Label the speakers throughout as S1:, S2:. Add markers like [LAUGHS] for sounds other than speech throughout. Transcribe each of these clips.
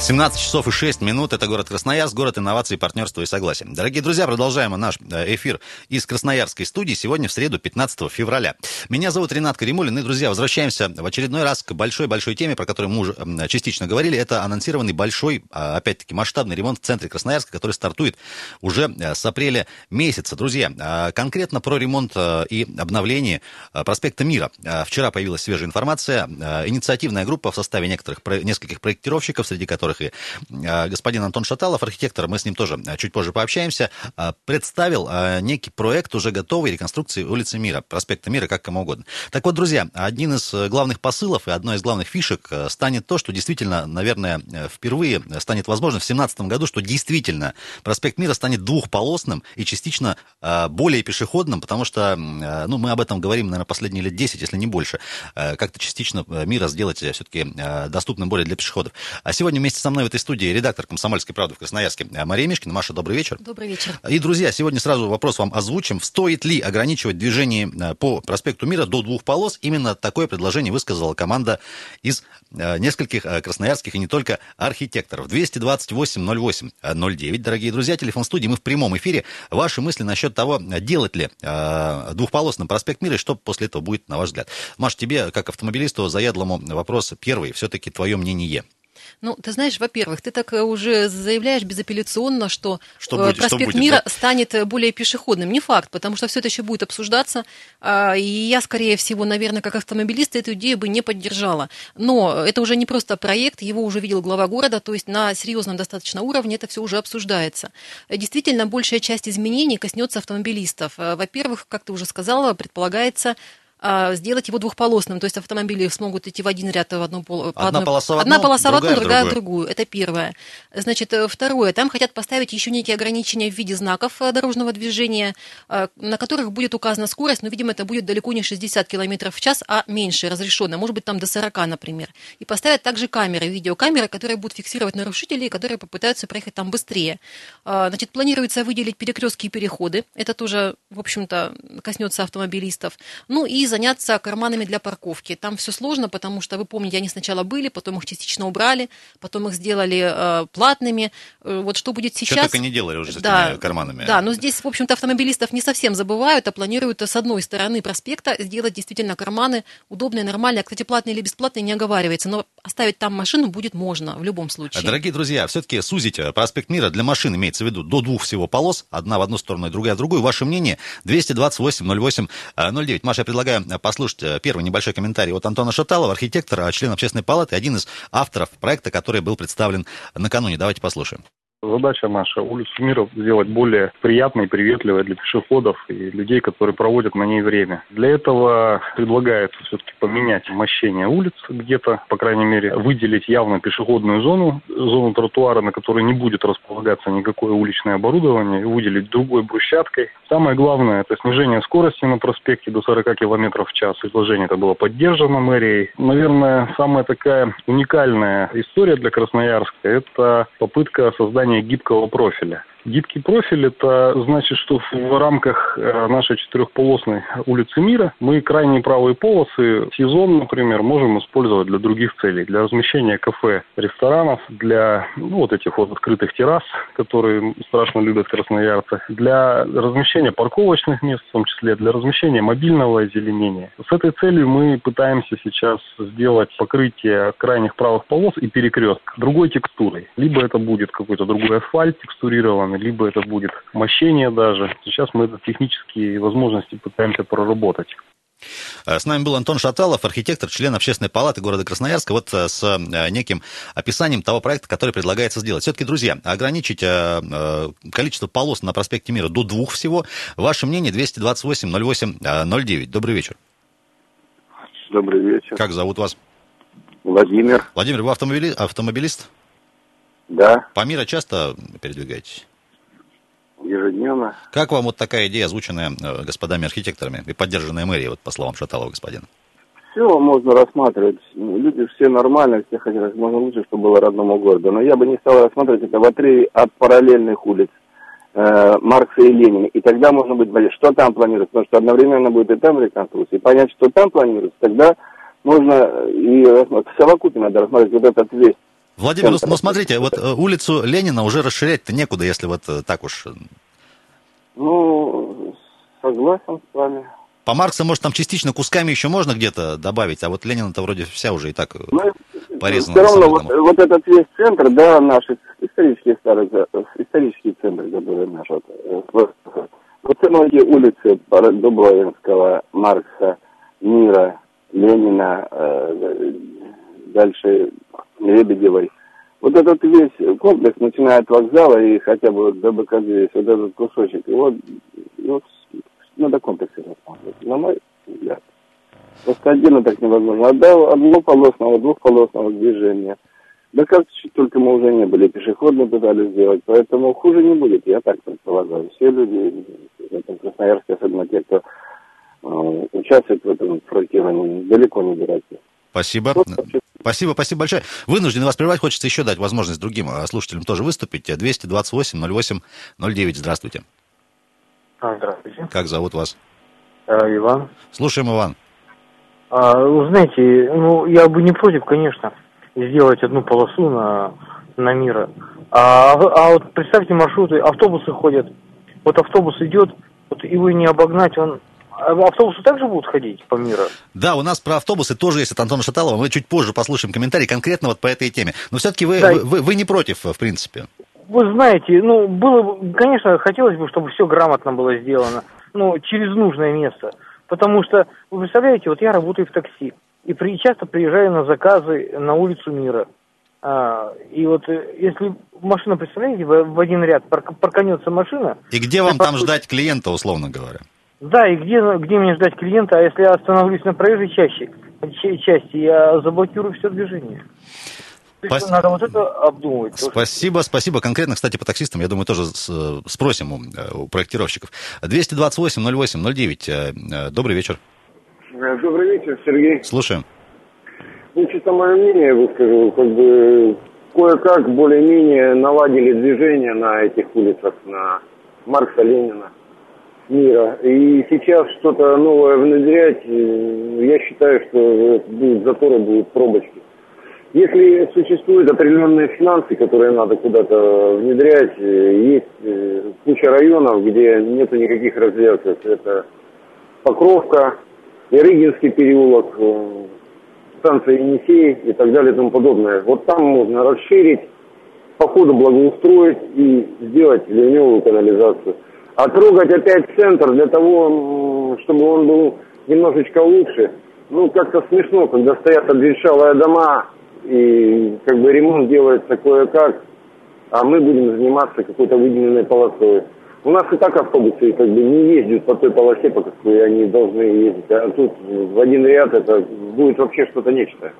S1: 17 часов и 6 минут. Это город Красноярск, город инноваций, партнерства и согласия. Дорогие друзья, продолжаем наш э, эфир из Красноярской студии сегодня в среду, 15 февраля. Меня зовут Ренат Каримулин. И, друзья, возвращаемся в очередной раз к большой-большой теме, про которую мы уже частично говорили. Это анонсированный большой, а, опять-таки, масштабный ремонт в центре Красноярска, который стартует уже э, с апреля месяца. Друзья, а, конкретно про ремонт э, и обновление проспекта Мира. Вчера появилась свежая информация. Инициативная группа в составе некоторых, нескольких проектировщиков, среди которых которых и а, господин Антон Шаталов, архитектор, мы с ним тоже а, чуть позже пообщаемся, а, представил некий проект уже готовой реконструкции улицы Мира, проспекта Мира, как кому угодно. Так вот, друзья, один из главных посылов и одной из главных фишек станет то, что действительно, наверное, впервые станет возможно в 2017 году, что действительно проспект Мира станет двухполосным и частично более пешеходным, потому что, ну, мы об этом говорим, наверное, последние лет 10, если не больше, как-то частично Мира сделать все-таки доступным более для пешеходов. А сегодня вместе со мной в этой студии редактор «Комсомольской правды» в Красноярске Мария Мишкина. Маша, добрый вечер.
S2: Добрый вечер.
S1: И, друзья, сегодня сразу вопрос вам озвучим. Стоит ли ограничивать движение э, по проспекту Мира до двух полос? Именно такое предложение высказала команда из э, нескольких э, красноярских и не только архитекторов. 228-08-09, дорогие друзья, телефон студии. Мы в прямом эфире. Ваши мысли насчет того, делать ли двухполосный проспект Мира и что после этого будет, на ваш взгляд. Маш, тебе, как автомобилисту, заядлому вопрос первый. Все-таки твое мнение.
S2: Ну, ты знаешь, во-первых, ты так э, уже заявляешь безапелляционно, что,
S1: что будет,
S2: проспект
S1: что будет,
S2: Мира
S1: да?
S2: станет э, более пешеходным. Не факт, потому что все это еще будет обсуждаться. А, и я, скорее всего, наверное, как автомобилист эту идею бы не поддержала. Но это уже не просто проект, его уже видел глава города, то есть на серьезном достаточно уровне это все уже обсуждается. Действительно, большая часть изменений коснется автомобилистов. Во-первых, как ты уже сказала, предполагается сделать его двухполосным, то есть автомобили смогут идти в один ряд в одну пол,
S1: одна одной, полоса в
S2: одна
S1: одну,
S2: полоса
S1: другая
S2: в одну, другая
S1: в
S2: другую. Это первое. Значит, э, второе, там хотят поставить еще некие ограничения в виде знаков э, дорожного движения, э, на которых будет указана скорость, но, видимо, это будет далеко не 60 км в час, а меньше разрешенная, может быть, там до 40, например. И поставят также камеры, видеокамеры, которые будут фиксировать нарушителей, которые попытаются проехать там быстрее. А, значит, планируется выделить перекрестки и переходы. Это тоже, в общем-то, коснется автомобилистов. Ну и заняться карманами для парковки. Там все сложно, потому что, вы помните, они сначала были, потом их частично убрали, потом их сделали э, платными. Э, вот что будет сейчас... Что
S1: только не делали уже с да, этими карманами.
S2: Да, но здесь, в общем-то, автомобилистов не совсем забывают, а планируют с одной стороны проспекта сделать действительно карманы удобные, нормальные. Кстати, платные или бесплатные не оговаривается, но оставить там машину будет можно в любом случае.
S1: Дорогие друзья, все-таки сузить э, проспект Мира для машин имеется в виду до двух всего полос, одна в одну сторону, другая в другую. Ваше мнение 228 08 09. Маша, я предлагаю Э, послушать э, первый небольшой комментарий от Антона Шаталова, архитектора, член общественной палаты, один из авторов проекта, который был представлен накануне. Давайте послушаем.
S3: Задача наша улицу мира сделать более приятной, приветливой для пешеходов и людей, которые проводят на ней время. Для этого предлагается все-таки поменять мощение улиц где-то, по крайней мере, выделить явно пешеходную зону, зону тротуара, на которой не будет располагаться никакое уличное оборудование, и выделить другой брусчаткой. Самое главное – это снижение скорости на проспекте до 40 км в час. Изложение это было поддержано мэрией. Наверное, самая такая уникальная история для Красноярска – это попытка создания создания гибкого профиля. Гибкий профиль – это значит, что в рамках э, нашей четырехполосной улицы мира мы крайние правые полосы сезон, например, можем использовать для других целей. Для размещения кафе, ресторанов, для ну, вот этих вот открытых террас, которые страшно любят красноярцы, для размещения парковочных мест, в том числе для размещения мобильного озеленения. С этой целью мы пытаемся сейчас сделать покрытие крайних правых полос и перекресток другой текстурой. Либо это будет какой-то другой асфальт текстурированный, планы, либо это будет мощение даже. Сейчас мы это технические возможности пытаемся проработать.
S1: Э, с нами был Антон Шаталов, архитектор, член общественной палаты города Красноярска, вот э, с э, неким описанием того проекта, который предлагается сделать. Все-таки, друзья, ограничить количество полос на проспекте Мира до двух всего. Ваше мнение 228-08-09. Добрый вечер.
S4: Добрый вечер.
S1: Как зовут вас?
S4: Владимир.
S1: Владимир, вы автомобили... автомобилист?
S4: Да.
S1: По миру часто передвигаетесь?
S4: Ежедневно.
S1: Как вам вот такая идея, озвученная э, господами архитекторами и поддержанная мэрией, вот по словам Шаталова господина?
S4: Все можно рассматривать. Ну, люди все нормальные, все хотят как можно лучше, чтобы было родному городу. Но я бы не стал рассматривать это в отрыве от параллельных улиц. э, Маркса и Ленина. И тогда можно быть болеть. Что там планируется? Потому что одновременно будет и там реконструкция. И понять, что там планируется, тогда можно и в совокупе надо рассмотреть вот этот весь
S1: Владимир, ну смотрите, вот э, улицу Ленина уже расширять-то некуда, если вот э, так уж... э,
S4: Ну, согласен с вами.
S1: По Марксу, может, там частично кусками еще можно где-то добавить, а вот Ленина-то вроде вся уже и так...
S4: Ну,
S1: Порезано
S4: все равно вот, вот этот весь центр, да, наши исторические старые, э, исторические центры, которые наши, вот, вот, многие улицы Дубровинского, Маркса, Мира, Ленина, э, дальше Лебедевой. Вот этот весь комплекс, начиная от вокзала и хотя бы до БКЗ, весь вот этот кусочек, его, его надо комплексы рассматривать, на мой взгляд. Просто отдельно так невозможно. До однополосного, двухполосного движения. Да как только мы уже не были, пешеходно пытались сделать, поэтому хуже не будет, я так предполагаю. Все люди в этом Красноярске, особенно те, кто э, участвует в этом проектировании, далеко не дураки.
S1: Спасибо. Спасибо, спасибо большое. Вынужден вас прервать, хочется еще дать возможность другим э, слушателям тоже выступить. 228-08-09, здравствуйте.
S5: А, здравствуйте.
S1: Как зовут вас?
S5: А, Иван.
S1: Слушаем, Иван.
S5: А, вы знаете, ну, я бы не против, конечно, сделать одну полосу на, на мира. А, а вот представьте маршруты, автобусы ходят. Вот автобус идет, вот его не обогнать, он... а Автобусы также будут ходить по миру?
S1: Да, у нас про автобусы тоже есть от Антона Шаталова. Мы чуть позже послушаем комментарий конкретно вот по этой теме. Но все-таки вы,
S5: Да.
S1: вы, вы- не против, в принципе.
S5: Вы знаете, ну, было бы, конечно, хотелось бы, чтобы все грамотно было сделано, ну, через нужное место. Потому что, вы представляете, вот я работаю в такси, и при, часто приезжаю на заказы на улицу Мира. А, и вот э, если машина, представляете, в, в один ряд парк- парканется машина,
S1: И где вам там ждать клиента, условно говоря?
S5: Да, и где, где мне ждать клиента, а если я остановлюсь на проезжей части, ча- части я заблокирую все движение.
S1: Спас-
S5: Надо вот это обдумывать.
S1: Спасибо, спасибо. Конкретно, кстати, по таксистам, я думаю, тоже с- спросим у, у проектировщиков. 228-08-09. э, э, Добрый вечер.
S4: Э, Добрый вечер, Сергей.
S1: Слушаем.
S4: Ну, чисто мое мнение выскажу, как бы кое-как более-менее наладили движение на этих улицах, на Маркса, Ленина, Мира. И сейчас что-то новое внедрять, э, я считаю, что будут заторы, будут пробочки. Если существуют определенные финансы, которые надо куда-то внедрять, э, есть э, куча районов, где нету никаких развязок. Это Покровка, Ярыгинский переулок, станция Енисей и так далее и тому подобное. Вот там можно расширить, по ходу благоустроить и сделать ливневую канализацию. А трогать опять центр для того, чтобы он был немножечко лучше, ну, как-то смешно, когда стоят обветшалые дома и как бы ремонт делается кое-как, а мы будем заниматься какой-то выделенной полосой. У нас и так автобусы как бы не ездят по той полосе, по какой они должны ездить. А тут в один ряд это будет вообще что-то нечто.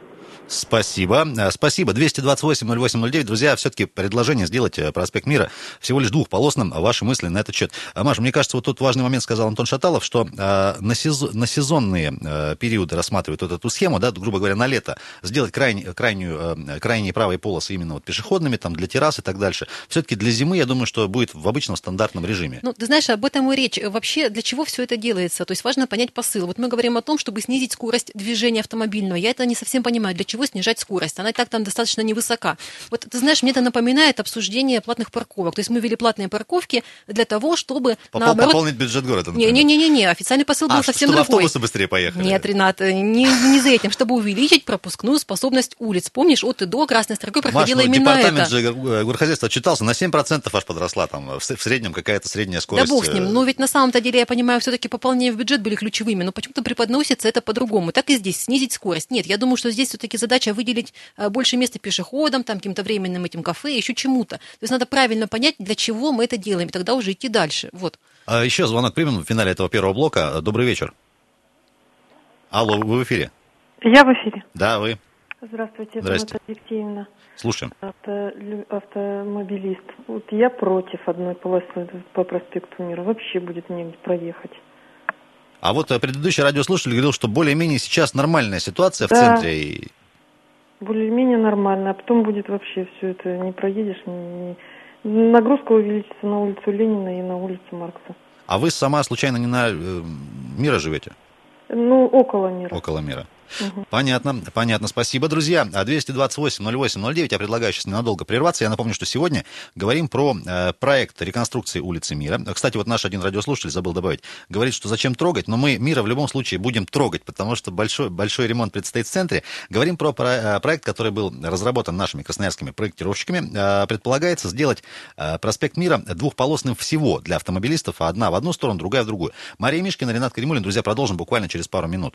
S1: Спасибо. Э, Спасибо. 228-08-09. Друзья, все-таки предложение сделать э, проспект Мира всего лишь двухполосным. Ваши мысли на этот счет. А, Маша, мне кажется, вот тут важный момент сказал Антон Шаталов, что э, на, сезон, на сезонные э, периоды рассматривают вот эту схему, да, грубо говоря, на лето, сделать крайне, крайнюю, э, крайние правые полосы именно вот пешеходными, там, для террас и так дальше. Все-таки для зимы, я думаю, что будет в обычном стандартном режиме.
S2: Ну, ты знаешь, об этом и речь. Вообще, для чего все это делается? То есть важно понять посыл. Вот мы говорим о том, чтобы снизить скорость движения автомобильного. Я это не совсем понимаю. Для чего снижать скорость? Она и так там достаточно невысока. Вот ты знаешь, мне это напоминает обсуждение платных парковок. То есть мы ввели платные парковки для того, чтобы
S1: Попол-
S2: наоборот...
S1: Пополнить бюджет города, например.
S2: Не-не-не, официальный посыл был
S1: А,
S2: совсем
S1: чтобы
S2: другой.
S1: автобусы быстрее поехали.
S2: Нет, Ренат, не, не за этим, чтобы увеличить пропускную способность улиц. Помнишь, от и до красной строкой
S1: Маш,
S2: проходило
S1: ну,
S2: именно
S1: департамент
S2: это.
S1: же э, горхозяйства отчитался, на 7% аж подросла там, в среднем какая-то средняя скорость.
S2: Да бог с
S1: э,
S2: ним. Но ведь на самом-то деле, я понимаю, все-таки пополнения в бюджет были ключевыми, но почему-то преподносится это по-другому. Так и здесь, снизить скорость. Нет, я думаю, что здесь все-таки задача выделить э, больше места пешеходам, там, каким-то временным этим кафе, еще чему-то. То есть надо правильно понять, для чего мы это делаем, и тогда уже идти дальше. Вот.
S1: А еще звонок примем в финале этого первого блока. Добрый вечер. Алло, вы в эфире?
S6: Я в эфире.
S1: Да, вы.
S6: Здравствуйте, это
S1: Здрасте.
S6: Наталья Алексеевна,
S1: Слушаем.
S6: автолю- автомобилист. Вот я против одной полосы по проспекту Мира. Вообще будет негде проехать.
S1: А вот э, предыдущий радиослушатель говорил, что более-менее сейчас нормальная ситуация в
S6: Да.
S1: центре. И...
S6: Более-менее нормально, а потом будет вообще все это, не проедешь, ни, ни- Нагрузка увеличится на улицу Ленина и на улицу Маркса.
S1: А вы сама случайно не на э, Мира живете?
S6: Ну, около мира.
S1: Около Мира.
S6: Мгм.
S1: Понятно, понятно. Спасибо, друзья. А 228-08-09, я предлагаю сейчас ненадолго прерваться. Я напомню, что сегодня говорим про э, проект реконструкции улицы Мира. Кстати, вот наш один радиослушатель забыл добавить. Говорит, что зачем трогать, но мы Мира в любом случае будем трогать, потому что большой, большой ремонт предстоит в центре. Говорим про, э, проект, который был разработан нашими красноярскими проектировщиками. Э, предполагается сделать э, проспект Мира двухполосным всего для автомобилистов, а одна в одну сторону, другая в другую. Мария Мишкина, Ренат Каримулин. Друзья, продолжим буквально через пару минут.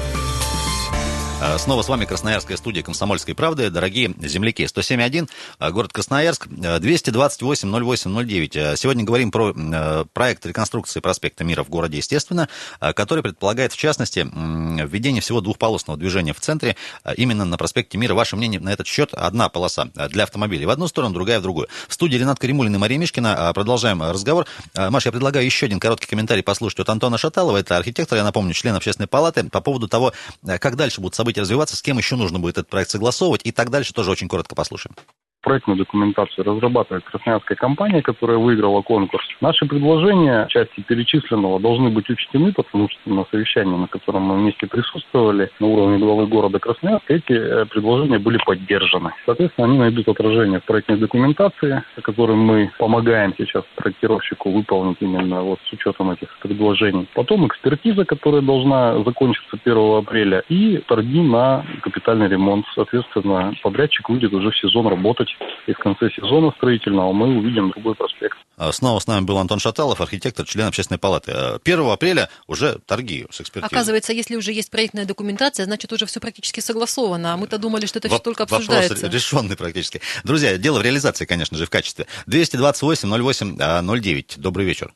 S1: А, Снова с вами Красноярская студия «Комсомольской правды». Дорогие земляки, 107.1, а, город Красноярск, а, 228-08-09. А, Сегодня говорим про проект реконструкции проспекта Мира в городе, естественно, который предполагает, в частности, введение всего двухполосного движения в центре именно на проспекте Мира. Ваше мнение на этот счет? Одна полоса для автомобилей в одну сторону, другая в другую. В студии Ренат Каримулин и Мария Мишкина. Продолжаем разговор. Маша, я предлагаю еще один короткий комментарий послушать от Антона Шаталова. Это архитектор, я напомню, член общественной палаты, по поводу того, как дальше будут события развиваться, с кем еще нужно будет этот проект согласовывать и так дальше. Тоже очень коротко послушаем.
S3: Проектную документацию разрабатывает красноярская компания, которая выиграла конкурс. Наши предложения, части перечисленного, должны быть учтены, потому что на совещании, на котором мы вместе присутствовали на уровне главы города Красноярска, эти э, предложения были поддержаны. Соответственно, они найдут отражение в проектной документации, которой мы помогаем сейчас проектировщику выполнить именно вот с учетом этих предложений. Потом экспертиза, которая должна закончиться 1 апреля, и торги на капитальный ремонт. Соответственно, подрядчик выйдет уже в сезон работать, и в конце сезона строительного мы увидим другой проспект.
S1: А, Снова с нами был Антон Шаталов, архитектор, член общественной палаты. А, 1 апреля уже торги с экспертизой.
S2: Оказывается, если уже есть проектная документация, значит, уже все практически согласовано. А мы-то думали, что это все
S1: Воп-
S2: только
S1: Вопрос
S2: обсуждается.
S1: решенный практически. Друзья, дело в реализации, конечно же, в качестве. 228-08-09. Добрый вечер.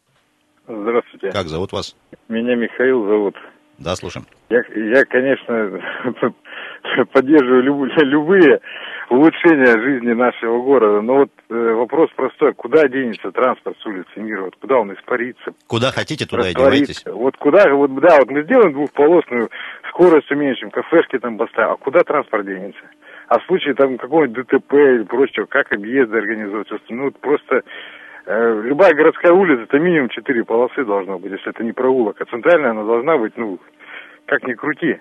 S7: Здравствуйте.
S1: Как зовут вас?
S7: Меня Михаил зовут.
S1: Да, слушаем.
S7: Я, я конечно, [LAUGHS] поддерживаю люб- любые улучшения жизни нашего города, но вот э, вопрос простой. Куда денется транспорт с улицы Мира? Вот куда он испарится?
S1: Куда хотите, туда и девайтесь.
S7: Вот куда, вот да, вот мы сделаем двухполосную, скорость уменьшим, кафешки там поставим, а куда транспорт денется? А в случае там какого-нибудь ДТП или прочего, как объезды организовать? Ну, вот просто э, любая городская улица, это минимум четыре полосы должно быть, если это не проулок. А центральная она должна быть, ну, как ни крути.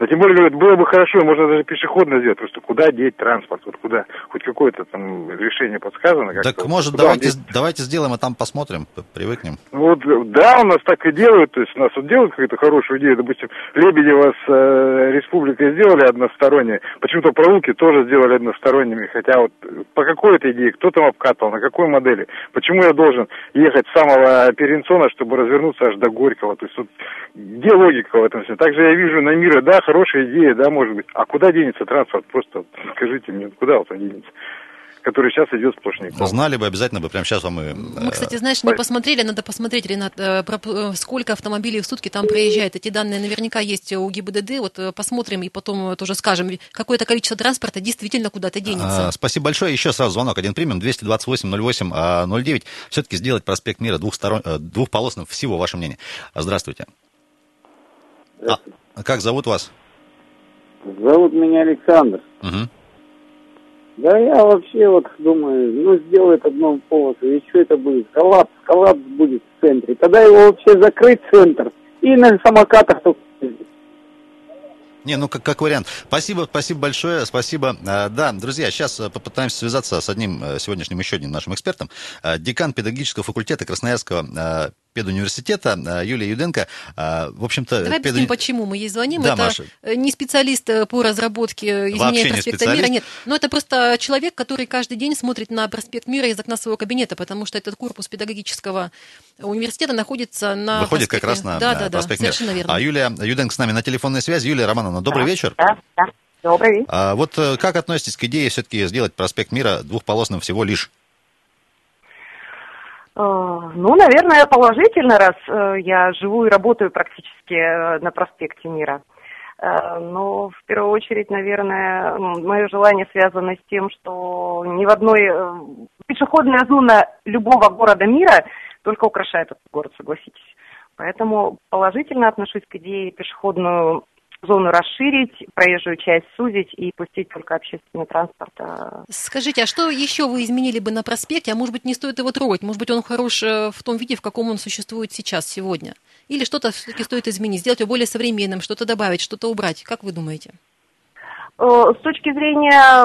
S7: Но тем более, говорят, было бы хорошо, можно даже пешеходно сделать, просто куда деть транспорт, вот куда, хоть какое-то там решение подсказано. как-то.
S1: Так, может,
S7: Куда
S1: давайте,
S7: деть?
S1: давайте сделаем, а там посмотрим, привыкнем.
S7: Ну Вот, да, у нас так и делают, то есть у нас вот делают какую-то хорошую идею, допустим, Лебедева с э, республикой сделали односторонние, почему-то проулки тоже сделали односторонними, хотя вот по какой-то идее, кто там обкатывал, на какой модели, почему я должен ехать с самого Перенсона, чтобы развернуться аж до Горького, то есть вот где логика в этом всем? Также я вижу на мире, да, хорошая идея, да, может быть, а куда денется транспорт, просто скажите мне, куда вот он денется, который сейчас идет сплошняком.
S1: Знали бы, обязательно бы прямо сейчас вам и...
S2: Мы,
S1: э,
S2: кстати, знаешь, не посмотрели, надо посмотреть, Ренат, э, про- э, сколько автомобилей в сутки там проезжает. Эти данные наверняка есть у ГИБДД. Вот посмотрим и потом тоже скажем, какое-то количество транспорта действительно куда-то денется.
S1: А, Спасибо большое. Еще сразу звонок один примем. 228-08-09. Все-таки сделать проспект Мира двухсторон... двухполосным. Всего ваше мнение. А, Здравствуйте. А, как зовут вас?
S8: Зовут меня Александр.
S1: Мгм.
S8: Да я вообще вот думаю, ну сделают одну полосу, и что это будет? Коллапс, коллапс будет в центре. Тогда его вообще закрыть центр и на самокатах только ездить.
S1: Не, ну как, как вариант. Спасибо, спасибо большое, спасибо. А, Да, друзья, сейчас э, попытаемся связаться с одним э, сегодняшним еще одним нашим экспертом. А, Декан педагогического факультета Красноярского а, педуниверситета а, Юлия Юденко. А, В общем-то,
S2: Давай
S1: педуни-
S2: объясним, почему мы ей звоним.
S1: Да,
S2: это
S1: Маша.
S2: э, не специалист э, по разработке э,
S1: Вообще
S2: изменения
S1: не
S2: проспекта
S1: специалист.
S2: Мира. Нет, но это просто человек, который каждый день смотрит на проспект Мира из окна своего кабинета, потому что этот корпус педагогического университета находится на
S1: выходит как
S2: проспекте.
S1: раз на
S2: да,
S1: э,
S2: да, да,
S1: проспект Мира.
S2: совершенно верно.
S1: А Юлия Юденко с нами на телефонной связи. Юлия Романовна, добрый вечер.
S9: Да, да. Добрый вечер.
S1: А Вот э, как относитесь к идее все-таки сделать проспект Мира двухполосным всего лишь?
S9: Э, Ну, наверное, положительно, раз э, я живу и работаю практически э, на проспекте Мира. Э, Но в первую очередь, наверное, мое желание связано с тем, что ни в одной пешеходная зона любого города мира только украшает этот город, согласитесь. Поэтому положительно отношусь к идее пешеходную зону расширить, проезжую часть сузить и пустить только общественный транспорт. а
S2: Скажите, а что еще вы изменили бы на проспекте? А может быть, не стоит его трогать? Может быть, он хорош э, в том виде, в каком он существует сейчас, сегодня? Или что-то все-таки стоит изменить, сделать его более современным, что-то добавить, что-то убрать? Как вы думаете?
S9: Э, С точки зрения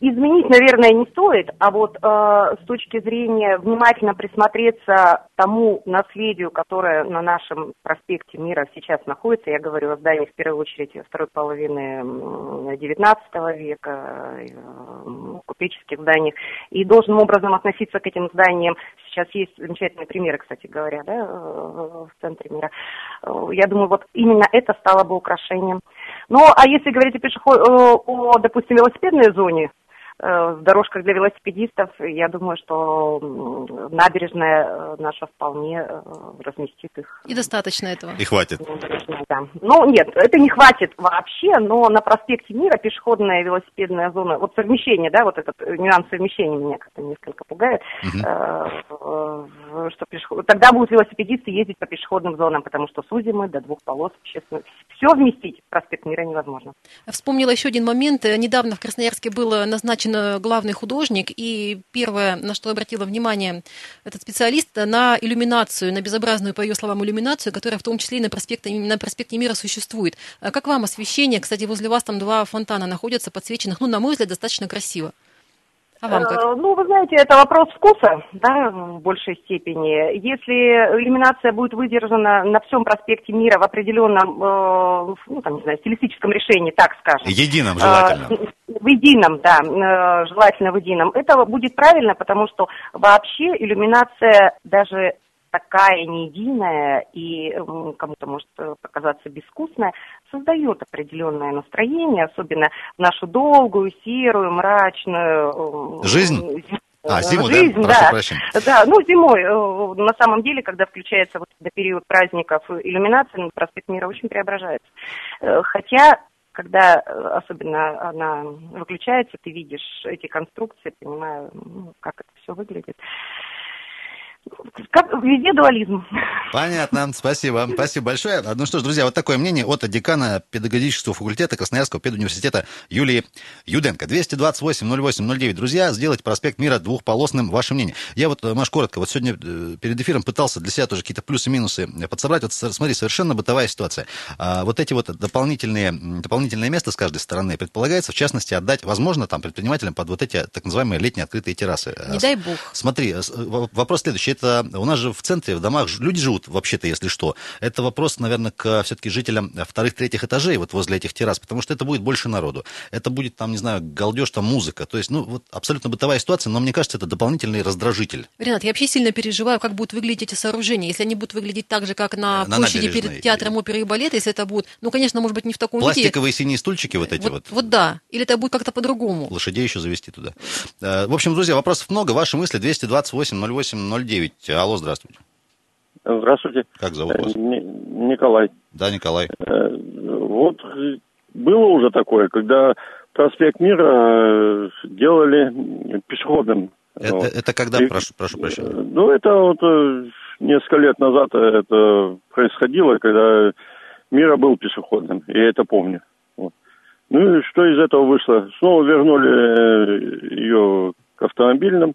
S9: изменить, наверное, не стоит, а вот э, с точки зрения внимательно присмотреться тому наследию, которое на нашем проспекте Мира сейчас находится, я говорю о зданиях в первую очередь второй половины XIX века, э, купеческих зданиях, и должным образом относиться к этим зданиям. Сейчас есть замечательные примеры, кстати говоря, да, в центре Мира. Я думаю, вот именно это стало бы украшением. Ну, а если говорить о, пешеход... о допустим, велосипедной зоне, в дорожках для велосипедистов, я думаю, что набережная э, наша вполне э, разместит их.
S2: И достаточно этого.
S1: И хватит.
S9: Да. Ну, нет, это не хватит вообще, но на проспекте Мира пешеходная велосипедная зона, вот совмещение, да, вот этот э, нюанс совмещения меня как-то несколько пугает. Э, э, что пешеход- тогда будут велосипедисты ездить по пешеходным зонам, потому что сузим мы до двух полос, честно, все вместить в проспект Мира невозможно.
S2: Вспомнила еще один момент. Э, Недавно в Красноярске был э, э, главный художник, и первое, на что обратила внимание этот специалист, на иллюминацию, на безобразную, по ее словам, иллюминацию, которая в том числе и на проспекте, на проспекте Мира существует. А Как вам освещение? Кстати, возле вас там два фонтана находятся подсвеченных, ну, на мой взгляд, достаточно красиво. А вам как?
S9: Э, Ну, вы знаете, это вопрос вкуса, да, в большей степени. Если иллюминация будет выдержана на всем проспекте Мира в определенном, э, ну, там, не знаю, стилистическом решении, так скажем.
S1: Единым желательно.
S9: Э, В едином, да, э, желательно в едином. Это будет правильно, потому что вообще иллюминация даже такая не единая и кому-то может э, показаться безвкусная, создает определенное настроение, особенно в нашу долгую, серую, мрачную
S1: Жизнь? А,
S9: э,
S1: зиму, да?
S9: жизнь,
S1: Прошу
S9: да. Да, ну зимой, на самом деле, когда включается вот до период праздников иллюминация, ну, проспект Мира очень преображается. Хотя когда э, особенно она выключается, ты видишь эти конструкции, понимаю, ну, как это все выглядит. Как, везде дуализм.
S1: Понятно, спасибо. Спасибо большое. Ну что ж, друзья, вот такое мнение от декана педагогического факультета Красноярского педуниверситета Юлии Юденко. 228-08-09. Друзья, сделать проспект Мира двухполосным. Ваше мнение. Я вот, э, Маш, коротко, вот сегодня э, перед эфиром пытался для себя тоже какие-то плюсы-минусы подсобрать. Вот смотри, совершенно бытовая ситуация. А, вот эти вот дополнительные, м, дополнительное место с каждой стороны предполагается, в частности, отдать, возможно, там, предпринимателям под вот эти так называемые летние открытые террасы.
S2: Не дай бог.
S1: Смотри, э, вопрос следующий. Это у нас же в центре, в домах люди живут, вообще-то, если что. Это вопрос, наверное, к все-таки жителям вторых, третьих этажей вот возле этих террас, потому что это будет больше народу. Это будет там, не знаю, галдеж, там музыка. То есть, ну, вот абсолютно бытовая ситуация, но мне кажется, это дополнительный раздражитель.
S2: Ренат, я вообще сильно переживаю, как будут выглядеть эти сооружения. Если они будут выглядеть так же, как на,
S1: на
S2: площади
S1: набережной.
S2: перед театром оперы и балета, если это будет, ну, конечно, может быть, не в таком виде.
S1: Пластиковые синие стульчики вот эти вот.
S2: Вот, вот да. Или это будет как-то по-другому.
S1: Лошадей еще завести туда. Э, В общем, друзья, вопросов много. Ваши мысли 228-08-09. Алло, здравствуйте.
S10: Здравствуйте.
S1: Как зовут вас?
S10: Э, Ни- Николай.
S1: Да, Николай.
S10: Э, Вот э, было уже такое, когда проспект Мира делали пешеходным.
S1: Это,
S10: Вот.
S1: это когда,
S10: И-
S1: прошу, прошу прощения.
S10: Ну, это вот несколько лет назад это происходило, когда Мира был пешеходным, я это помню. Вот. Ну и что из этого вышло? Снова вернули ее к автомобильным.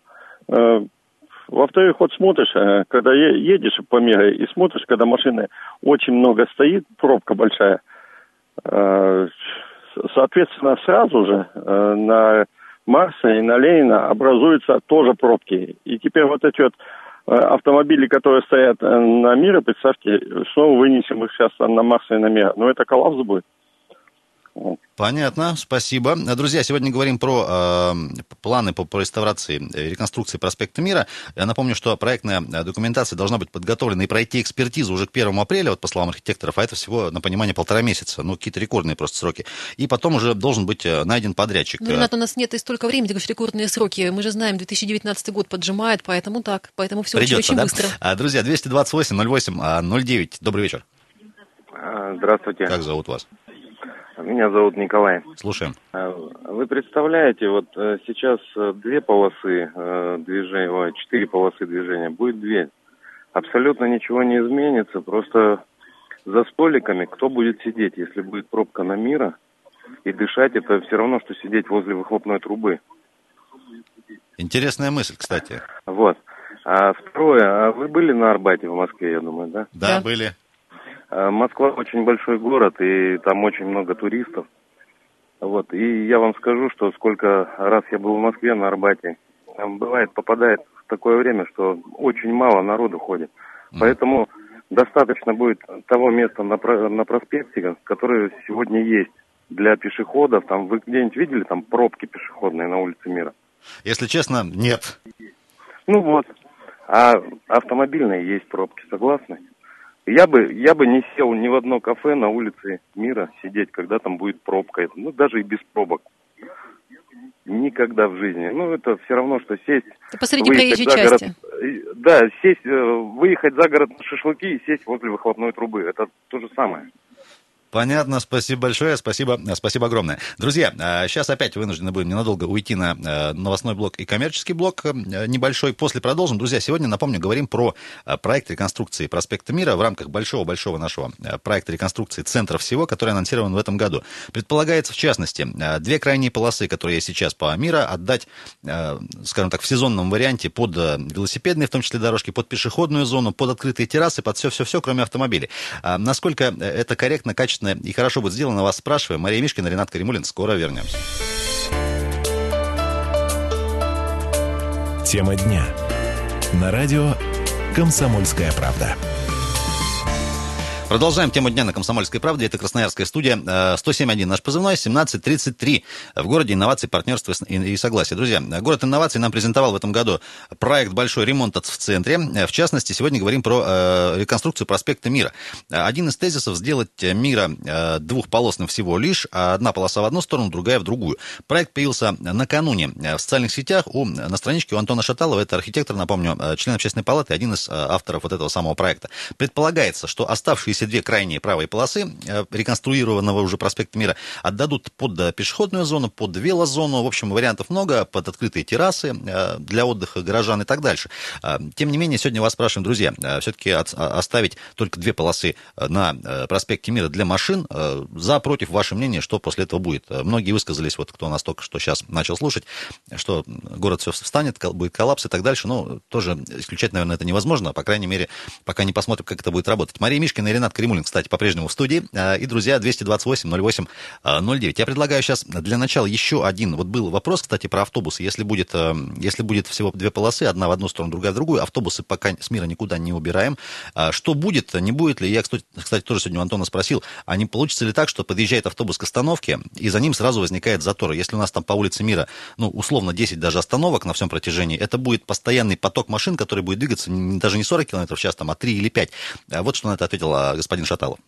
S10: Во-вторых, вот смотришь, э, когда едешь по Мира и смотришь, когда машины очень много стоит, пробка большая, э, соответственно, сразу же э, на Марса и на Ленина образуются тоже пробки. И теперь вот эти вот автомобили, которые стоят на Мира, представьте, снова вынесем их сейчас на Марса и на Мира. Ну, это коллапс будет.
S1: Понятно, спасибо. Друзья, сегодня говорим про э, планы по, по реставрации и реконструкции проспекта Мира. Я напомню, что проектная документация должна быть подготовлена и пройти экспертизу уже к 1 апреля, вот по словам архитекторов, а это всего, на понимание, полтора месяца, ну, какие-то рекордные просто сроки. И потом уже должен быть э, найден подрядчик.
S2: Ну, Ренат, у нас нет и столько времени, говоришь, рекордные сроки. Мы же знаем, 2019 год поджимает, поэтому так. Поэтому все
S1: Придется,
S2: очень-очень
S1: да?
S2: быстро.
S1: А, Друзья, 228-08-09. Добрый вечер.
S11: А, Здравствуйте.
S1: Как зовут вас?
S11: Меня зовут Николай.
S1: Слушаем.
S11: А, Вы представляете, вот э, сейчас э, две полосы э, движения, ой, четыре полосы движения, будет две. абсолютно ничего не изменится. Просто за столиками кто будет сидеть, если будет пробка на мира и дышать, это все равно, что сидеть возле выхлопной трубы.
S1: Интересная мысль, кстати.
S11: Вот. А второе, а вы были на Арбате в Москве, я думаю, да?
S1: Да, были.
S11: А, Москва очень большой город, и там очень много туристов. Вот. И я вам скажу, что сколько раз я был в Москве на Арбате, бывает, попадает в такое время, что очень мало народу ходит. Поэтому достаточно будет того места на, на проспекте, которое сегодня есть для пешеходов. Там вы где-нибудь видели там пробки пешеходные на улице Мира?
S1: Если честно, нет.
S11: Ну вот. А автомобильные есть пробки, согласны? Я бы, я бы не сел ни в одно кафе на улице Мира сидеть, когда там будет пробка. Ну, даже и без пробок. Никогда в жизни. Ну, это все равно, что сесть...
S2: Посреди
S11: выехать
S2: проезжей
S11: за город-
S2: части.
S11: э, Да, сесть, э, выехать за город на шашлыки и сесть возле выхлопной трубы. Это то же самое.
S1: Понятно, спасибо большое, спасибо, э, спасибо огромное. Друзья, сейчас опять вынуждены будем ненадолго уйти на э, новостной блок и коммерческий блок э, небольшой. После продолжим. Друзья, сегодня, напомню, говорим про э, проект реконструкции проспекта Мира в рамках большого-большого нашего э, проекта реконструкции центра всего, который анонсирован в этом году. Предполагается, в частности, э, две крайние полосы, которые есть сейчас по Мира, отдать, э, скажем так, в сезонном варианте под э, велосипедные, в том числе дорожки, под пешеходную зону, под открытые террасы, под все-все-все, кроме автомобилей. Насколько э, это корректно, качественно и хорошо будет сделано, вас спрашиваем. Мария Мишкина, Ренат Каримулин. Скоро вернемся.
S12: Тема дня. На радио «Комсомольская правда».
S1: Продолжаем тему дня на «Комсомольской правде». Это Красноярская студия. Э, 107.1 наш позывной, 17.33 в городе инноваций, партнерства и согласия. Друзья, город инноваций нам презентовал в этом году проект «Большой ремонт в центре». Э, В частности, сегодня говорим про э, реконструкцию проспекта Мира. Э, Один из тезисов – сделать Мира э, двухполосным всего лишь, а одна полоса в одну сторону, другая в другую. Проект появился накануне э, в социальных сетях у, на страничке у Антона Шаталова. Это архитектор, напомню, э, член общественной палаты, один из э, авторов вот этого самого проекта. Предполагается, что оставшиеся две крайние правые полосы э, реконструированного уже проспекта Мира отдадут под э, пешеходную зону, под велозону. В общем, вариантов много, под открытые террасы э, для отдыха горожан и так дальше. Тем не менее, сегодня вас спрашиваем, друзья, все-таки оставить только две полосы на проспекте Мира для машин. За, против, ваше мнение, что после этого будет? Многие высказались, вот кто нас только что сейчас начал слушать, что город все встанет, будет коллапс и так дальше. Но тоже исключать, наверное, это невозможно. По крайней мере, пока не посмотрим, как это будет работать. Мария Мишкина и Ренат Кремулин, кстати, по-прежнему в студии. Э, И, друзья, 228-08-09. Я предлагаю сейчас для начала еще один. Вот был вопрос, кстати, про автобусы. Если будет, э, если будет всего две полосы, одна в одну сторону, другая в другую, автобусы пока с мира никуда не убираем. А Что будет, не будет ли? Я, кстати, тоже сегодня у Антона спросил, а не получится ли так, что подъезжает автобус к остановке, и за ним сразу возникает затор? Если у нас там по улице Мира, ну, условно, 10 даже остановок на всем протяжении, это будет постоянный поток машин, который будет двигаться даже не 40 км в час, там, а 3 или 5. А Вот что на это ответил а, господин Шаталов.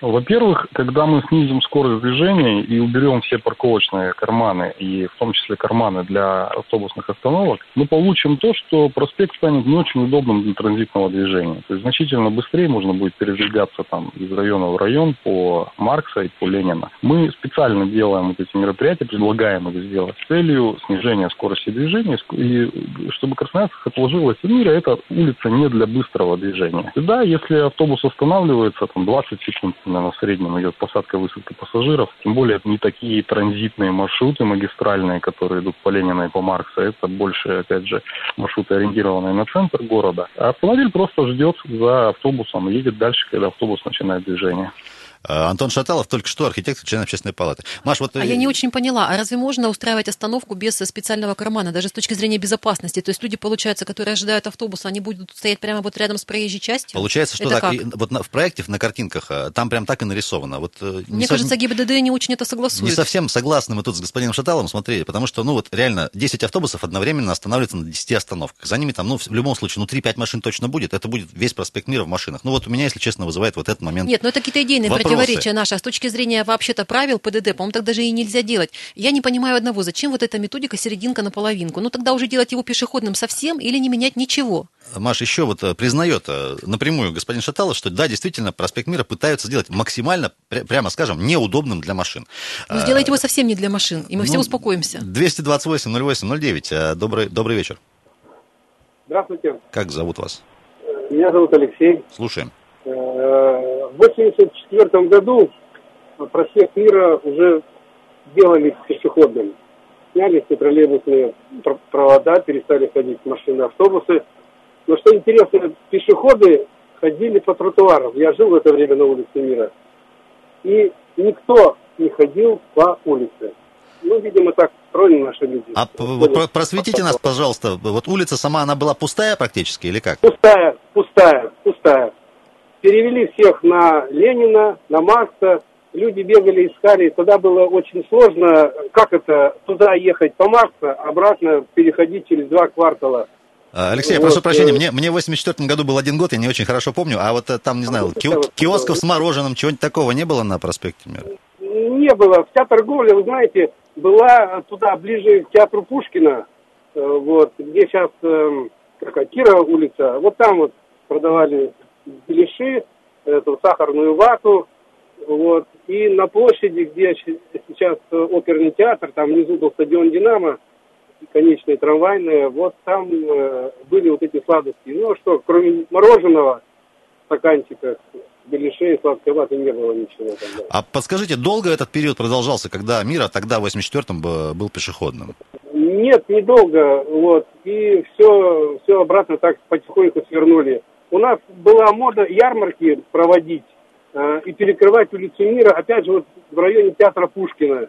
S3: Во-первых, когда мы снизим скорость движения и уберем все парковочные карманы, и в том числе карманы для автобусных остановок, мы получим то, что проспект станет не очень удобным для транзитного движения. То есть значительно быстрее можно будет передвигаться там из района в район по Маркса и по Ленина. Мы специально делаем вот эти мероприятия, предлагаем их сделать с целью снижения скорости движения, и чтобы красноярцев отложилось в мире, это улица не для быстрого движения. И да, если автобус останавливается, там 20 секунд, наверное, в среднем идет посадка высадка пассажиров, тем более это не такие транзитные маршруты магистральные, которые идут по Ленина и по Маркса, это больше, опять же, маршруты, ориентированные на центр города. А автомобиль просто ждет за автобусом, едет дальше, когда автобус начинает движение.
S1: А, Антон Шаталов только что архитектор, член общественной палаты. Маш, вот...
S2: А
S1: э,
S2: я не очень поняла, а разве можно устраивать остановку без специального кармана, даже с точки зрения безопасности? То есть люди, получается, которые ожидают автобуса, они будут стоять прямо вот рядом с проезжей частью?
S1: Получается, что
S2: Это
S1: так. И вот на- в проекте, на картинках, э, там прям так и нарисовано. Вот, э, не
S2: Мне кажется, ГИБДД не очень это
S1: Не
S2: согласует.
S1: совсем согласны мы тут с господином Шаталовым, смотри, потому что, ну вот реально, 10 автобусов одновременно останавливаются на 10 остановках. За ними там, ну, в любом случае, ну, 3-5 машин точно будет. Это будет весь проспект Мира в машинах. Ну вот у меня, если честно, вызывает вот этот момент.
S2: Нет, ну это какие-то идейные
S1: Вопросы.
S2: противоречия наши. А с точки зрения вообще-то правил ПДД, по-моему, так даже и нельзя делать. Я не понимаю одного, зачем вот эта методика серединка на половинку? Ну тогда уже делать его пешеходным совсем или не менять ничего?
S1: Маш еще вот э, признает э, напрямую господин Шаталов, что да, действительно, проспект Мира пытаются сделать максимально, пря- прямо скажем, неудобным для машин.
S2: Ну сделайте его совсем не для машин, и мы все
S1: ну,
S2: успокоимся.
S1: 228 08 09. э, Добрый, добрый вечер.
S13: Здравствуйте.
S1: Как зовут вас?
S13: Меня зовут Алексей.
S1: Слушаем.
S13: Э, В 1984 году проспект Мира уже сделали пешеходным. Сняли все троллейбусные пр- провода, перестали ходить машины, автобусы. Но что интересно, пешеходы ходили по тротуарам. Я жил в это время на улице Мира. И никто не ходил по улице. Ну, видимо, так устроены наши люди.
S1: А про- просветите нас, пожалуйста, вот улица сама, она была пустая практически или как?
S13: Пустая, пустая, пустая. Перевели всех на Ленина, на Маркса. Люди бегали, искали. Тогда было очень сложно, как это, туда ехать по Маркса, обратно переходить через два квартала.
S1: А, Алексей, я
S13: Вот,
S1: прошу прощения,
S13: э,
S1: мне, мне в 84 году был один год, я не очень хорошо помню, а вот э, там, не знаю, ки- киосков с мороженым, чего-нибудь такого не было на проспекте Мира?
S13: Не было. Вся торговля, вы знаете, была туда, ближе к театру Пушкина, э, вот, где сейчас эм, какая, Кира улица. Вот там вот продавали беляши, эту сахарную вату, вот. И на площади, где сейчас э, оперный театр, там внизу был стадион «Динамо», конечные трамвайные, вот там э, были вот эти сладости. Ну а что, кроме мороженого, стаканчика, беляшей, сладкой ваты не было ничего тогда.
S1: А подскажите, долго этот период продолжался, когда Мира тогда в 84-м б- был пешеходным?
S13: Нет, недолго, вот, и все, все обратно так потихоньку свернули. У нас была мода ярмарки проводить э, и перекрывать улицу Мира, опять же, вот в районе театра Пушкина.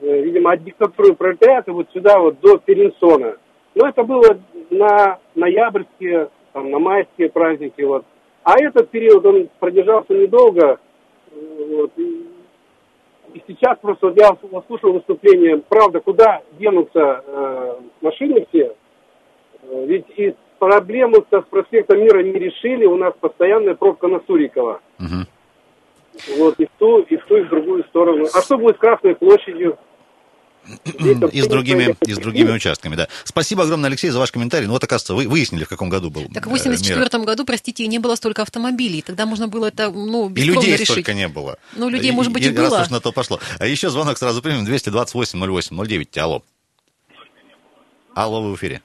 S13: Э, видимо, от диктатуры пролетариата вот сюда вот до Перенсона. Но это было на ноябрьские, там, на майские праздники, вот. А этот период, он продержался недолго, э, вот, и и сейчас просто я слушал выступление, правда, куда денутся э, машины все? Э, Ведь и проблему с проспектом Мира не решили, у нас постоянная пробка на Сурикова. Вот, и в ту, и в ту, и в другую сторону. А что будет с Красной площадью?
S1: И с другими, и с другими участками, да. Спасибо огромное, Алексей, за ваш комментарий. Ну вот, оказывается, вы выяснили, в каком году был
S2: Так в
S1: э, Мира.
S2: 84 году, простите, и не было столько автомобилей. Тогда можно было это, ну,
S1: И людей
S2: решить.
S1: столько не было.
S2: Ну, людей, может быть, и
S1: Раз
S2: было.
S1: уж на то пошло. А еще звонок сразу примем. 228-08-09. Алло. Алло, вы в эфире.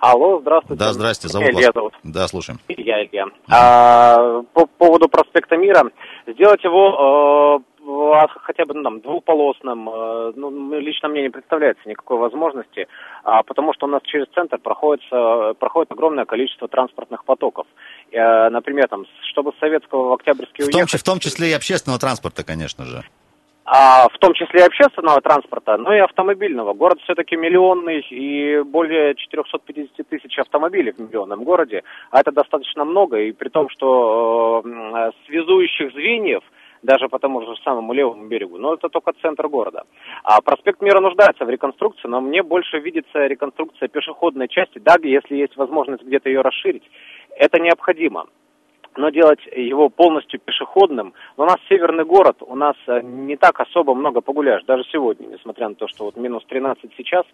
S14: Алло, здравствуйте.
S1: Да, здрасте, зовут
S14: Илья
S1: вас.
S14: зовут.
S1: Да, слушаем.
S14: Я Илья. А, по поводу проспекта Мира, сделать его э, хотя бы ну, там, двуполосным, э, ну, лично мне не представляется никакой возможности, а, потому что у нас через центр проходит, проходит огромное количество транспортных потоков. Э, например, там, чтобы с Советского в Октябрьский
S1: В том,
S14: уехать,
S1: в том числе и общественного транспорта, конечно же.
S14: А, в том числе и общественного транспорта, но и автомобильного. Город все-таки миллионный и более 450 тысяч автомобилей в миллионном городе, а это достаточно много, и при том, что э, м, связующих звеньев даже по тому же самому левому берегу, но это только центр города. А проспект Мира нуждается в реконструкции, но мне больше видится реконструкция пешеходной части, да, если есть возможность где-то ее расширить, это необходимо но делать его полностью пешеходным. Но у нас северный город, у нас э, не так особо много погуляешь, даже сегодня, несмотря на то, что вот минус 13 сейчас,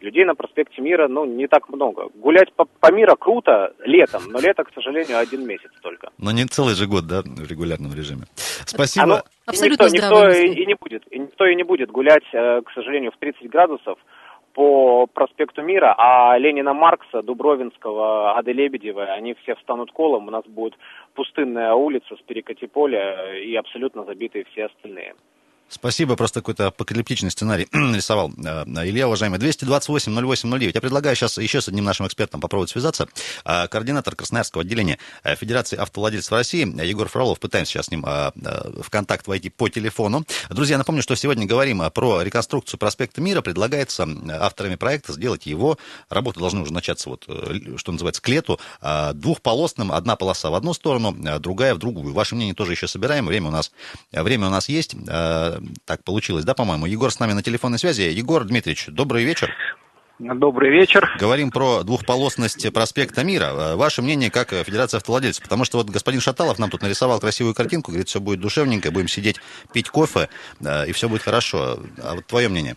S14: людей на проспекте Мира, ну, не так много. Гулять по, по Мира круто летом, но лето, к сожалению, один месяц только.
S1: Но не целый же год, да, в регулярном режиме.
S14: А,
S1: Спасибо.
S14: ну, и никто, никто и, и не будет, и никто и не будет гулять, э, к сожалению, в 30 градусов по проспекту Мира, а Ленина Маркса, Дубровинского, Ады Лебедевой, они все встанут колом, у нас будет пустынная улица с перекати поля и абсолютно забитые все остальные.
S1: Спасибо, просто какой-то апокалиптичный сценарий [CLEARS THROAT] рисовал э, Илья, уважаемый. 228-08-09. Я предлагаю сейчас еще с одним нашим экспертом попробовать связаться. Э, Координатор Красноярского отделения э, Федерации автовладельцев России э, Егор Фролов. Пытаемся сейчас с ним э, э, в контакт войти по телефону. Друзья, напомню, что сегодня говорим э, про реконструкцию проспекта Мира. Предлагается э, авторами проекта сделать его, работы должны уже начаться, вот, э, что называется, к лету, э, двухполосным. Одна полоса в одну сторону, э, другая в другую. Ваше мнение тоже еще собираем. Время у нас, э, время у нас есть. Э, Так получилось, да, по-моему? Егор с нами на телефонной связи. Егор Дмитриевич, добрый вечер.
S15: Добрый вечер.
S1: Говорим про двухполосность проспекта Мира. Э, Ваше мнение как Федерация автовладельцев? Потому что вот господин Шаталов нам тут нарисовал красивую картинку, говорит, все будет душевненько, будем сидеть, пить кофе, э, и все будет хорошо. А вот твое мнение?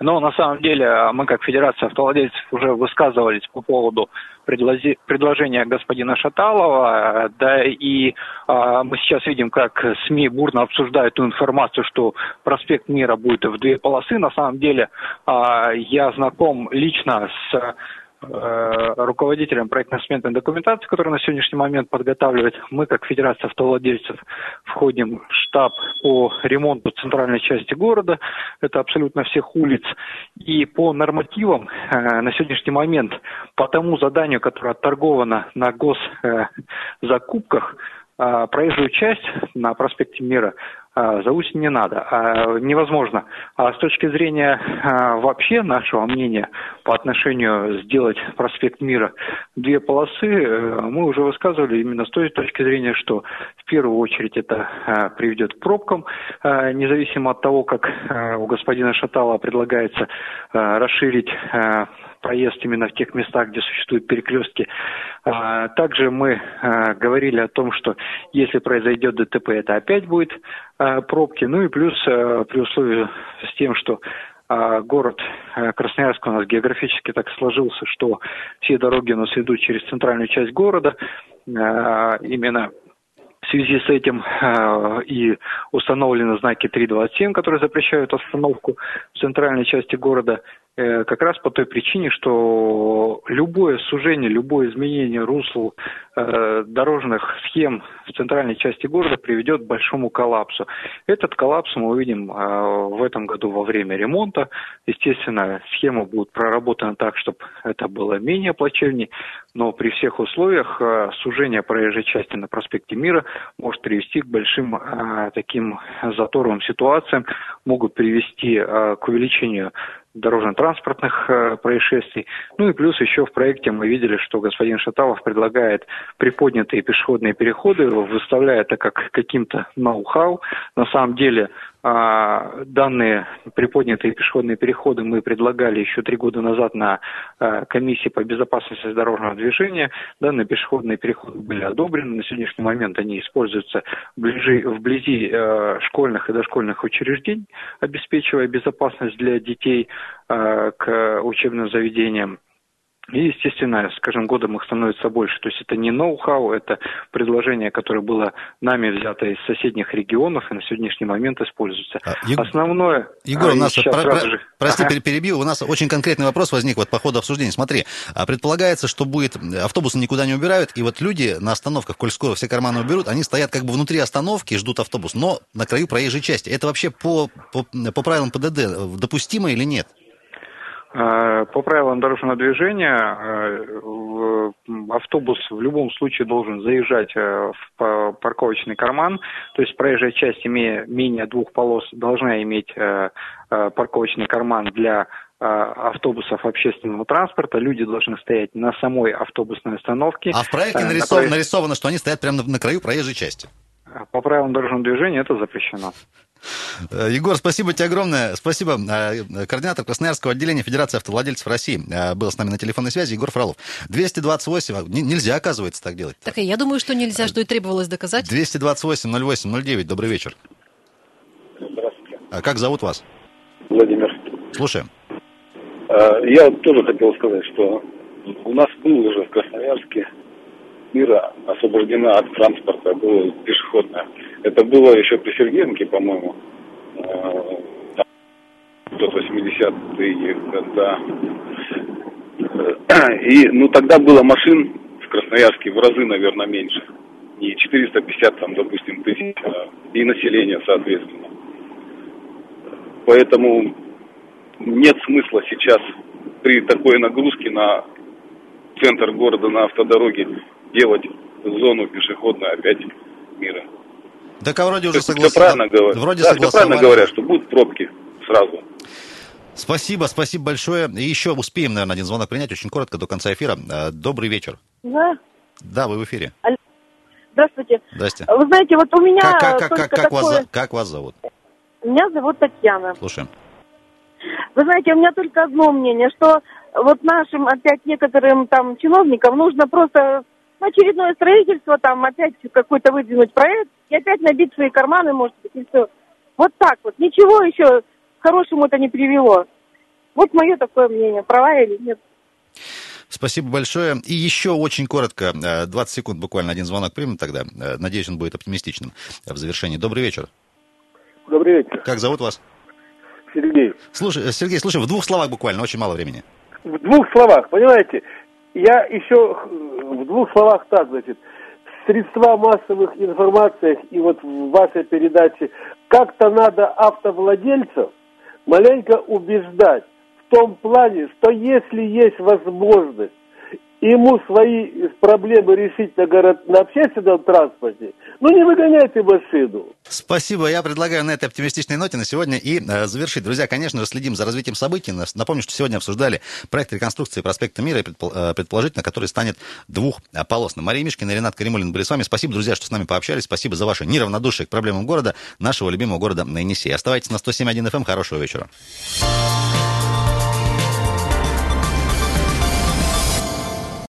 S15: Но на самом деле мы как Федерация автовладельцев уже высказывались по поводу предложения господина Шаталова, да и а, мы сейчас видим, как СМИ бурно обсуждают ту информацию, что проспект Мира будет в две полосы. На самом деле а, я знаком лично с руководителем проектно-сметной документации, которая на сегодняшний момент подготавливает. Мы, как Федерация автовладельцев, входим в штаб по ремонту центральной части города. Это абсолютно всех улиц. И по нормативам э, на сегодняшний момент, по тому заданию, которое отторговано на госзакупках, э, проезжую часть на проспекте Мира а, зовут не надо, а, невозможно. А с точки зрения а, вообще нашего мнения по отношению сделать проспект Мира две полосы, э, мы уже высказывали именно с той точки зрения, что в первую очередь это приведет к пробкам, независимо от того, как у господина Шатала предлагается расширить проезд именно в тех местах, где существуют перекрестки. А, также мы а, говорили о том, что если произойдет ДТП, это опять будет а, пробки. Ну и плюс при условии с тем, что город Красноярск у нас географически так сложился, что все дороги у нас идут через центральную часть города. Именно в связи с этим и установлены знаки 327, которые запрещают остановку в центральной части города. Э, как раз по той причине, что любое сужение, любое изменение русла э, дорожных схем в центральной части города приведет к большому коллапсу. Этот коллапс мы увидим э, в этом году во время ремонта. Естественно, схема будет проработана так, чтобы это было менее плачевней, но при всех условиях сужение проезжей части на проспекте Мира может привести к большим таким заторовым ситуациям, могут привести к увеличению дорожно-транспортных э, происшествий. Ну и плюс еще в проекте мы видели, что господин Шаталов предлагает приподнятые пешеходные переходы, выставляя это как каким-то ноу-хау. На самом деле данные приподнятые пешеходные переходы мы предлагали еще три года назад на а, комиссии по безопасности дорожного движения. Данные пешеходные переходы были одобрены. На сегодняшний момент они используются вблизи, вблизи а, школьных и дошкольных учреждений, обеспечивая безопасность для детей к учебным заведениям. И, естественно, с каждым годом их становится больше. То есть это не ноу-хау, это предложение, которое было нами взято из соседних регионов и на сегодняшний момент используется. А, Ег... Основное...
S1: Егор, у нас, про, про, же... прости, ага. перебью, у нас очень конкретный вопрос возник вот по ходу обсуждения. Смотри, а предполагается, что будет, автобусы никуда не убирают, и вот люди на остановках, коль скоро все карманы уберут, они стоят как бы внутри остановки ждут автобус, но на краю проезжей части. Это вообще по, по, по правилам ПДД допустимо или нет?
S15: Э, по правилам дорожного движения э, автобус в любом случае должен заезжать э, в парковочный карман, то есть проезжая часть, имея менее двух полос, должна иметь парковочный карман для автобусов общественного транспорта. Люди должны стоять на самой автобусной остановке.
S1: А в проекте нарисовано, проезд... нарисовано что они стоят прямо на краю проезжей части.
S15: По правилам дорожного движения это запрещено.
S1: Э, Егор, спасибо тебе огромное. Спасибо. Э, координатор Красноярского отделения Федерации автовладельцев России э, был с нами на телефонной связи. Егор Фролов. 228. А, нельзя, оказывается, так делать.
S2: Так и я думаю, что нельзя, что и требовалось доказать.
S1: 228 08 09. Добрый вечер.
S16: Здравствуйте.
S1: А как зовут вас?
S16: Владимир.
S1: Слушаем.
S16: Я вот тоже хотел сказать, что у нас был уже в Красноярске мира освобождена от транспорта, было пешеходное. Это было еще при Сергеенке, по-моему, 80-е года. И, ну, тогда было машин в Красноярске в разы, наверное, меньше. Не 450, там, допустим, тысяч, а и население, соответственно. Поэтому нет смысла сейчас при такой нагрузке на центр города на автодороге делать зону пешеходную опять мира.
S1: Так а вроде уже согласились.
S16: правильно говорят. Вроде да, правильно говорят, что будут пробки сразу.
S1: Спасибо, спасибо большое. И еще успеем, наверное, один звонок принять очень коротко до конца эфира. Э, добрый вечер.
S17: Да.
S1: Да, вы в эфире.
S17: Здравствуйте.
S1: Здрасте.
S17: Вы знаете, вот у меня...
S1: Как, как, как, как, такое... вас, как вас зовут?
S17: Меня зовут Татьяна.
S1: Слушаем.
S17: Вы знаете, у меня только одно мнение, что вот нашим опять некоторым там чиновникам нужно просто очередное строительство, там опять какой-то выдвинуть проект и опять набить свои карманы, может быть, и все. Вот так вот. Ничего еще к хорошему это не привело. Вот мое такое мнение, права или нет.
S1: Спасибо большое. И еще очень коротко, 20 э, секунд буквально один звонок примем тогда. Э, надеюсь, он будет оптимистичным в завершении. Добрый вечер.
S18: Добрый вечер.
S1: Как зовут вас?
S18: Сергей.
S1: Слушай, э, Сергей, слушай, в двух словах буквально, очень мало времени.
S18: В двух словах, понимаете, я еще в двух словах так, значит, средства массовых информациях и вот в вашей передаче как-то надо автовладельцев маленько убеждать в том плане, что если есть возможность ему свои проблемы решить на, город, на общественном транспорте, ну не выгоняйте машину.
S1: Спасибо. Я предлагаю на этой оптимистичной ноте на сегодня и э, завершить. Друзья, конечно же, следим за развитием событий. Напомню, что сегодня обсуждали проект реконструкции проспекта Мира, э, предположительно, который станет двухполосным. Мария Мишкина и Ренат Каримулин были с вами. Спасибо, друзья, что с нами пообщались. Спасибо за ваше неравнодушие к проблемам города, нашего любимого города на Енисее. Оставайтесь на 107.1 FM. Эм. Хорошего вечера.